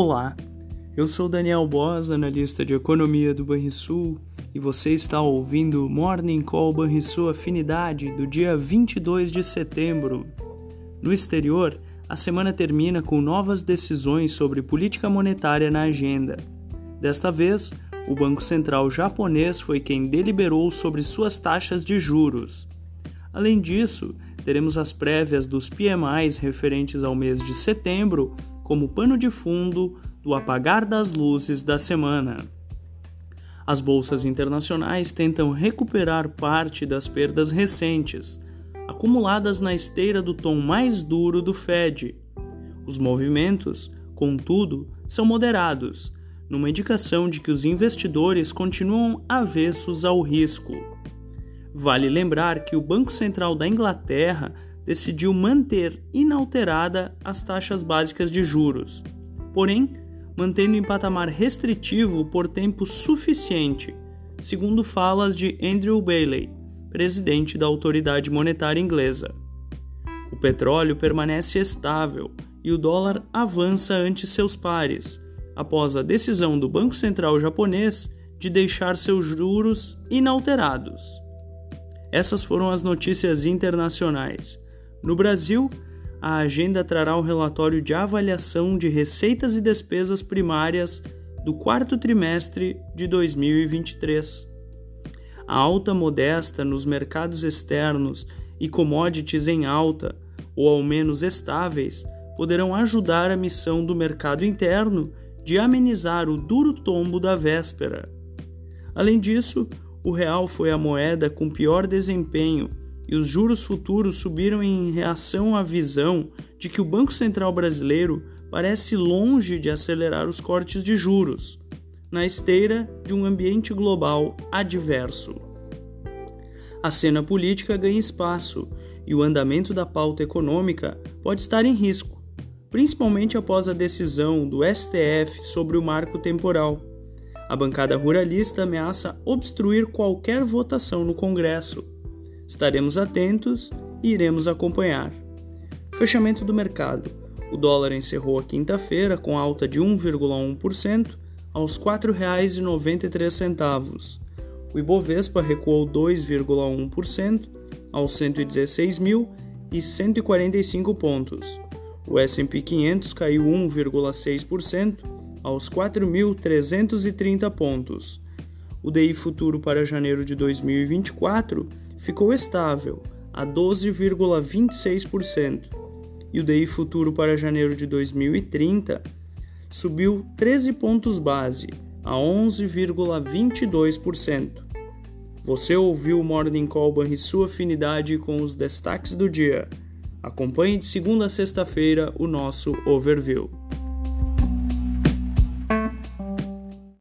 Olá, eu sou Daniel Boas, analista de economia do Banrisul, e você está ouvindo Morning Call Banrisul Afinidade do dia 22 de setembro. No exterior, a semana termina com novas decisões sobre política monetária na agenda. Desta vez, o Banco Central japonês foi quem deliberou sobre suas taxas de juros. Além disso, teremos as prévias dos PMIs referentes ao mês de setembro como pano de fundo do apagar das luzes da semana. As bolsas internacionais tentam recuperar parte das perdas recentes, acumuladas na esteira do tom mais duro do Fed. Os movimentos, contudo, são moderados, numa indicação de que os investidores continuam avessos ao risco. Vale lembrar que o Banco Central da Inglaterra decidiu manter inalterada as taxas básicas de juros, porém, mantendo em patamar restritivo por tempo suficiente, segundo falas de Andrew Bailey, presidente da autoridade monetária inglesa. O petróleo permanece estável e o dólar avança ante seus pares, após a decisão do Banco Central japonês de deixar seus juros inalterados. Essas foram as notícias internacionais. No Brasil, a agenda trará o relatório de avaliação de receitas e despesas primárias do quarto trimestre de 2023. A alta modesta nos mercados externos e commodities em alta, ou ao menos estáveis, poderão ajudar a missão do mercado interno de amenizar o duro tombo da véspera. Além disso, o real foi a moeda com pior desempenho e os juros futuros subiram em reação à visão de que o Banco Central brasileiro parece longe de acelerar os cortes de juros, na esteira de um ambiente global adverso. A cena política ganha espaço e o andamento da pauta econômica pode estar em risco, principalmente após a decisão do STF sobre o marco temporal a bancada ruralista ameaça obstruir qualquer votação no Congresso. Estaremos atentos e iremos acompanhar. Fechamento do mercado. O dólar encerrou a quinta-feira com alta de 1,1% aos R$ 4,93. O Ibovespa recuou 2,1% aos 116.145 pontos. O S&P 500 caiu 1,6% aos 4.330 pontos. O DI futuro para janeiro de 2024 ficou estável, a 12,26%, e o DI futuro para janeiro de 2030 subiu 13 pontos base, a 11,22%. Você ouviu o Morning Call e sua afinidade com os destaques do dia. Acompanhe de segunda a sexta-feira o nosso overview.